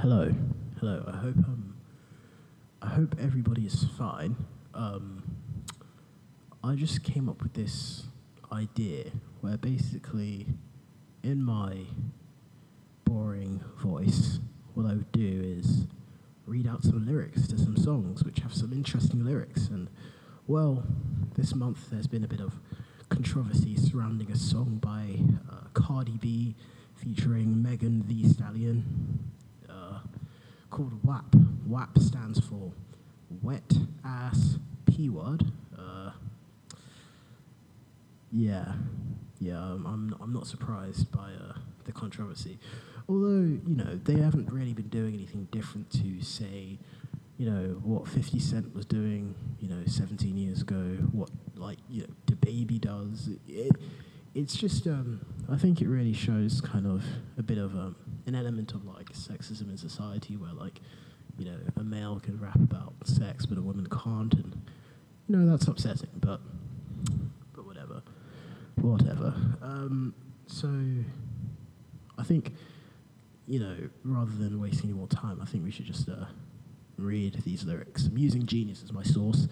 Hello, hello. I hope um, I hope everybody is fine. Um, I just came up with this idea where basically, in my boring voice, what I would do is read out some lyrics to some songs which have some interesting lyrics. And well, this month there's been a bit of controversy surrounding a song by uh, Cardi B featuring Megan Thee Stallion called WAP. WAP stands for Wet Ass P Word. Uh, yeah, yeah, I'm, I'm not surprised by uh, the controversy. Although, you know, they haven't really been doing anything different to say, you know, what 50 Cent was doing, you know, 17 years ago, what, like, you know, DaBaby does. It, it's just, um, I think it really shows kind of a bit of um, an element of like sexism in society where, like, you know, a male can rap about sex, but a woman can't. And, you know, that's upsetting, but, but whatever. Whatever. Um, so, I think, you know, rather than wasting any more time, I think we should just uh, read these lyrics. I'm using Genius as my source.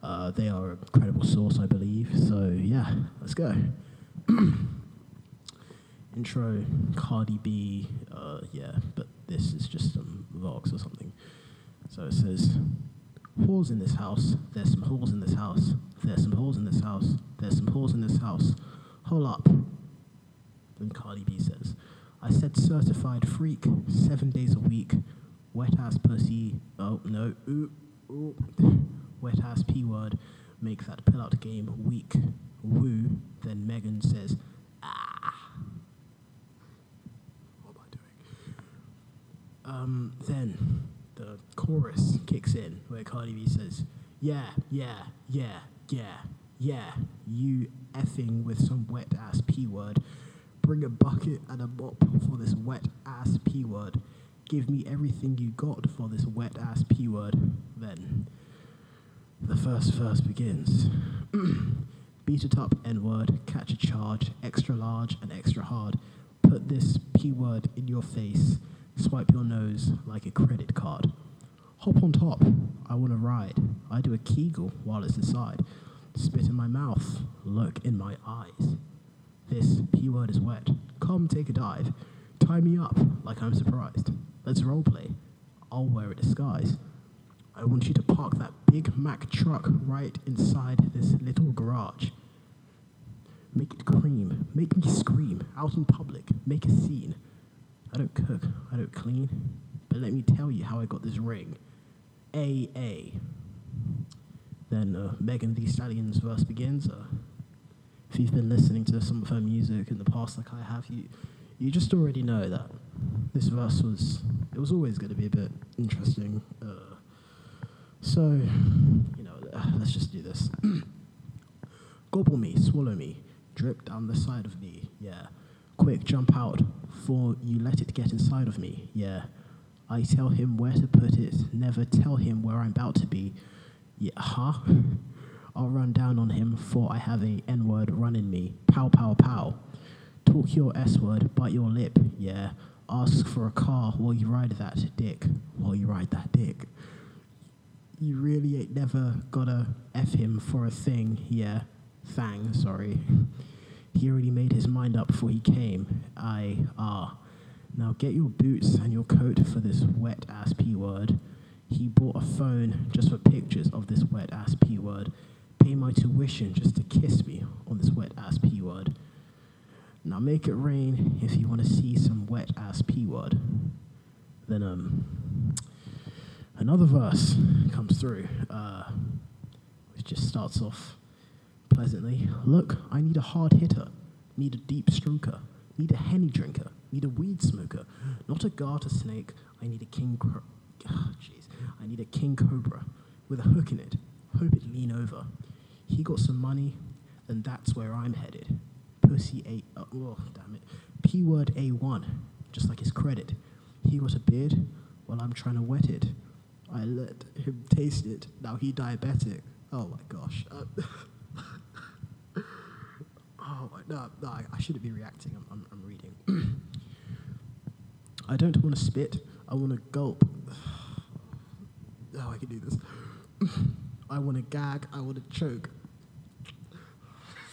Uh, they are a credible source, I believe. So, yeah, let's go. Intro, Cardi B, uh, yeah, but this is just some vlogs or something. So it says, Whores in this house, there's some holes in this house, there's some holes in this house, there's some holes in this house. Hold up. Then Cardi B says, I said certified freak, seven days a week, wet ass pussy, oh no, ooh, ooh. wet ass P word, make that pill out game weak. Woo. Then Megan says, ah. What am I doing? Um, then the chorus kicks in where Cardi B says, Yeah, yeah, yeah, yeah, yeah, you effing with some wet ass P word. Bring a bucket and a mop for this wet ass P word. Give me everything you got for this wet ass P word. Then the first verse begins. Beat it up, N word, catch a charge, extra large and extra hard. Put this P word in your face, swipe your nose like a credit card. Hop on top, I wanna ride. I do a kegel while it's inside. Spit in my mouth, look in my eyes. This P word is wet. Come take a dive. Tie me up like I'm surprised. Let's roleplay. I'll wear a disguise. I want you to park that Big Mac truck right inside this little garage. Make it cream. Make me scream. Out in public. Make a scene. I don't cook. I don't clean. But let me tell you how I got this ring. AA. Then uh, Megan Thee Stallion's verse begins. Uh, if you've been listening to some of her music in the past, like I have, you you just already know that this verse was it was always going to be a bit interesting. Uh, so, you know, uh, let's just do this. Gobble me, swallow me, drip down the side of me, yeah. Quick, jump out, for you let it get inside of me, yeah. I tell him where to put it, never tell him where I'm about to be, yeah, huh? I'll run down on him, for I have a N word run in me, pow, pow, pow. Talk your S word, bite your lip, yeah. Ask for a car while you ride that dick, while you ride that dick you really ain't never gotta F him for a thing, yeah. Thang, sorry. He already made his mind up before he came. I, ah. Now get your boots and your coat for this wet ass P word. He bought a phone just for pictures of this wet ass P word. Pay my tuition just to kiss me on this wet ass P word. Now make it rain if you want to see some wet ass P word. Then, um, another verse comes through, uh, which just starts off pleasantly. Look, I need a hard hitter, need a deep stroker, need a henny drinker, need a weed smoker, not a garter snake. I need a king. Jeez, I need a king cobra with a hook in it. Hope it lean over. He got some money, then that's where I'm headed. Pussy A. Uh, oh, damn it. P word A1, just like his credit. He got a beard, while I'm trying to wet it. I let him taste it. Now he diabetic. Oh my gosh. Uh, oh no, no, I, I shouldn't be reacting. I'm, I'm, I'm reading. I don't want to spit. I want to gulp. Oh, I can do this. I want to gag. I want to choke.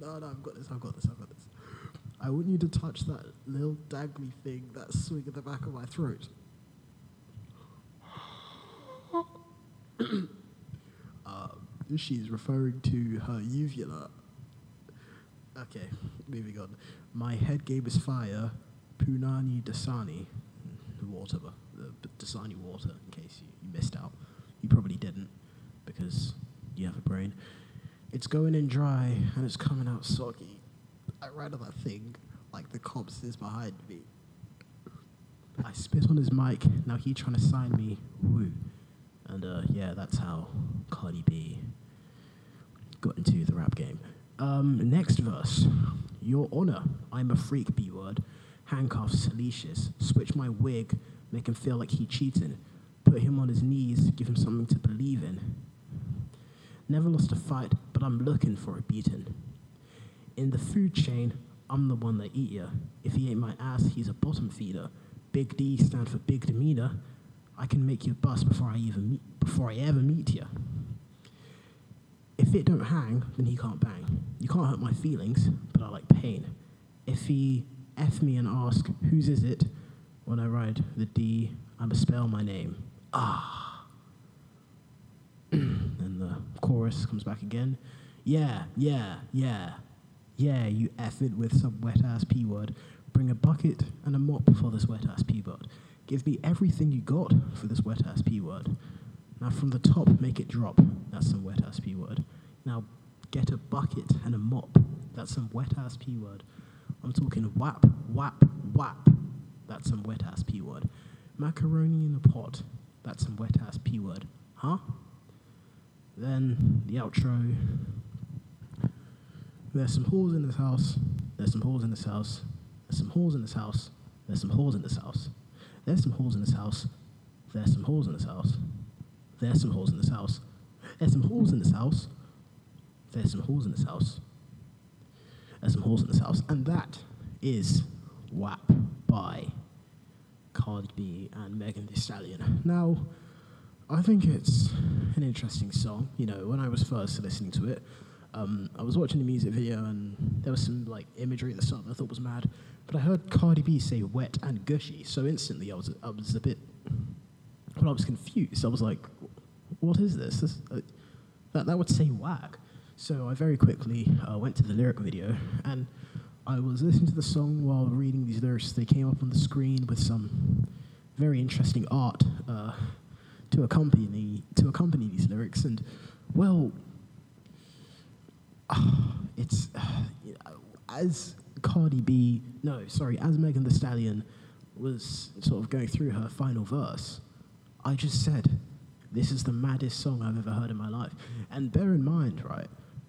no, no, I've got this. I've got this. I've got this. I want you to touch that little dangly thing, that swing at the back of my throat. she's referring to her uvula. Okay, moving on. My head game is fire. Punani Dasani. The water, the Dasani water, in case you, you missed out. You probably didn't, because you have a brain. It's going in dry and it's coming out soggy. I ran on that thing like the cops is behind me. I spit on his mic. Now he trying to sign me. Woo. And uh, yeah, that's how Cardi B got into the rap game. Um, next verse. Your Honor, I'm a freak, B word. Handcuffs, leashes. Switch my wig, make him feel like he cheating. Put him on his knees, give him something to believe in. Never lost a fight, but I'm looking for a beating. In the food chain, I'm the one that eat ya. If he ain't my ass, he's a bottom feeder. Big D stand for big demeanor. I can make you bust before I even meet, before I ever meet you. If it don't hang, then he can't bang. You can't hurt my feelings, but I like pain. If he F me and ask, whose is it? When I ride the D, I spell my name. Ah. and the chorus comes back again. Yeah, yeah, yeah. Yeah, you F it with some wet ass P word. Bring a bucket and a mop for this wet ass P word. Give me everything you got for this wet ass P word. Now from the top, make it drop. That's some wet ass P word. Now get a bucket and a mop. That's some wet ass P word. I'm talking whap, whap, whap. That's some wet ass P word. Macaroni in a pot. That's some wet ass P word. Huh? Then the outro. There's some holes in this house. There's some holes in this house. There's some holes in this house. There's some holes in this house. There's some holes in this house. There's some holes in this house. There's some holes in this house. There's some holes in this house. There's some holes in this house. There's some holes in this house. And that is WAP by Cardi B and Megan Thee Stallion. Now, I think it's an interesting song. You know, when I was first listening to it, um, I was watching the music video and there was some like imagery at the start that I thought was mad. But I heard Cardi B say wet and gushy, so instantly I was I was a bit well, I was confused. I was like, what is this? this uh, that, that would say whack. So I very quickly uh, went to the lyric video and I was listening to the song while reading these lyrics. They came up on the screen with some very interesting art uh, to accompany to accompany these lyrics. And well, it's you know, as Cardi B, no, sorry, as Megan Thee Stallion was sort of going through her final verse, I just said, "This is the maddest song I've ever heard in my life." And bear in mind, right,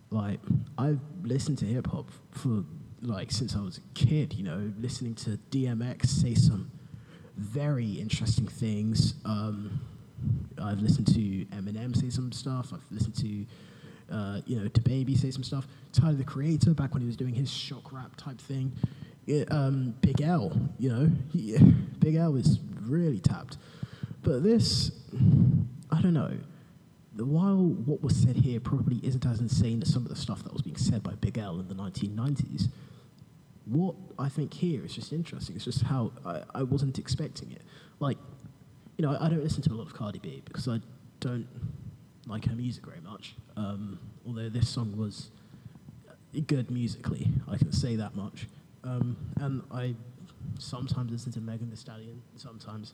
like I've listened to hip hop for like since I was a kid. You know, listening to DMX say some very interesting things. Um, I've listened to Eminem say some stuff. I've listened to uh, you know, to Baby say some stuff. Tyler the Creator back when he was doing his shock rap type thing. Um, Big L, you know, he, Big L is really tapped. But this, I don't know. While what was said here probably isn't as insane as some of the stuff that was being said by Big L in the 1990s, what I think here is just interesting. It's just how I, I wasn't expecting it. Like, you know, I, I don't listen to a lot of Cardi B because I don't like her music very much. Um, although this song was good musically, I can say that much. Um, and I sometimes listen to Megan Thee Stallion. Sometimes,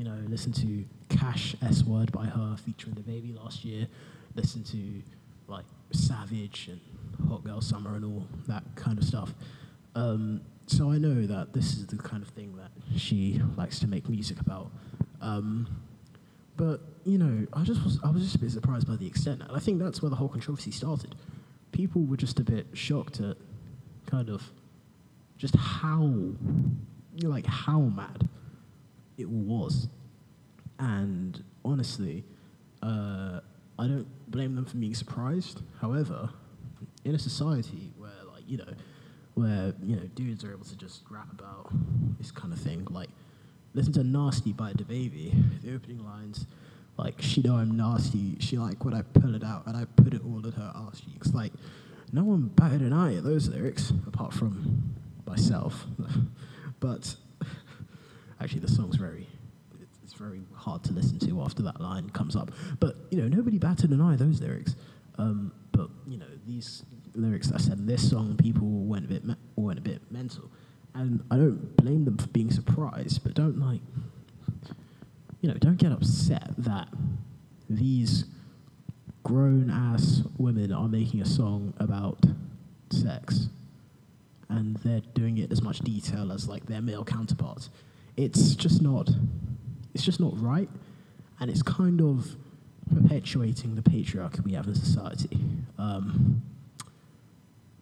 you know, listen to Cash S Word by her featuring DaBaby last year. Listen to like Savage and Hot Girl Summer and all that kind of stuff. Um, so I know that this is the kind of thing that she likes to make music about. Um, but you know, I just was I was just a bit surprised by the extent, and I think that's where the whole controversy started. People were just a bit shocked at kind of just how like how mad it was, and honestly, uh, I don't blame them for being surprised. However, in a society where like you know where you know dudes are able to just rap about this kind of thing. Like, listen to "Nasty" by DaBaby. The opening lines, like, "She know I'm nasty. She like when I pull it out and I put it all in her ass cheeks." Like, no one batted an eye at those lyrics apart from myself. but actually, the song's very it's very hard to listen to after that line comes up. But you know, nobody batted an eye those lyrics. Um, but you know, these lyrics I said in this song, people went a bit me- went a bit mental, and I don't blame them for being surprised. But don't like, you know, don't get upset that these grown ass women are making a song about sex, and they're doing it as much detail as like their male counterparts. It's just not. It's just not right, and it's kind of perpetuating the patriarchy we have in society. Um,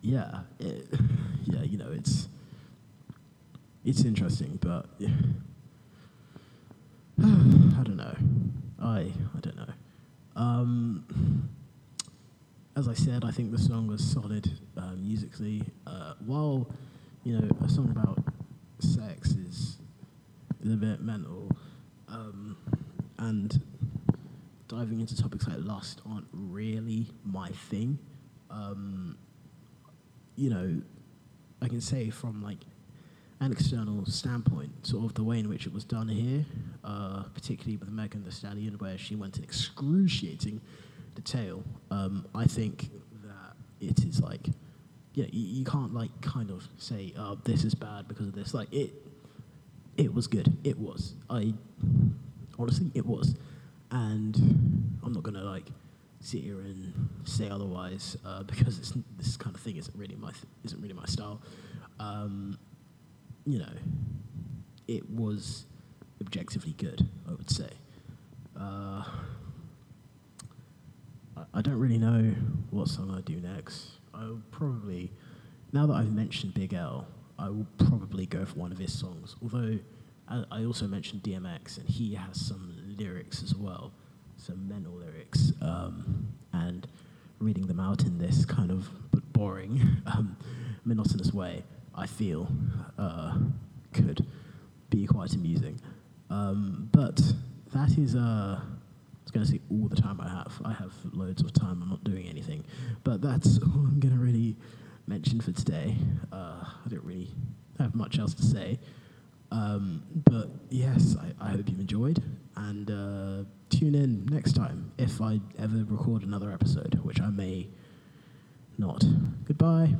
yeah, it, yeah, you know, it's it's interesting, but yeah. I don't know. I I don't know. Um, as I said, I think the song was solid uh, musically. Uh, while you know a song about sex is, a bit mental, um, and diving into topics like lust aren't really my thing. Um, you know, I can say from like an external standpoint, sort of the way in which it was done here, uh, particularly with Megan Thee Stallion, where she went in excruciating detail. Um, I think that it is like, yeah, you, you can't like kind of say, oh, this is bad because of this. Like it, it was good. It was. I honestly, it was, and I'm not gonna like sit here and say otherwise uh, because it's, this kind of thing isn't really my th- isn't really my style. Um, you know, it was objectively good, I would say. Uh, I, I don't really know what song I'd do next. I'll probably, now that I've mentioned Big L, I will probably go for one of his songs. Although I, I also mentioned DMX, and he has some lyrics as well, some mental lyrics, um, and reading them out in this kind of but boring, um, monotonous way. I feel uh, could be quite amusing. Um, but that is, uh, I was going to say all the time I have. I have loads of time. I'm not doing anything. But that's all I'm going to really mention for today. Uh, I don't really have much else to say. Um, but yes, I, I, hope you've enjoyed. And uh, tune in next time if I ever record another episode, which I may not. Goodbye.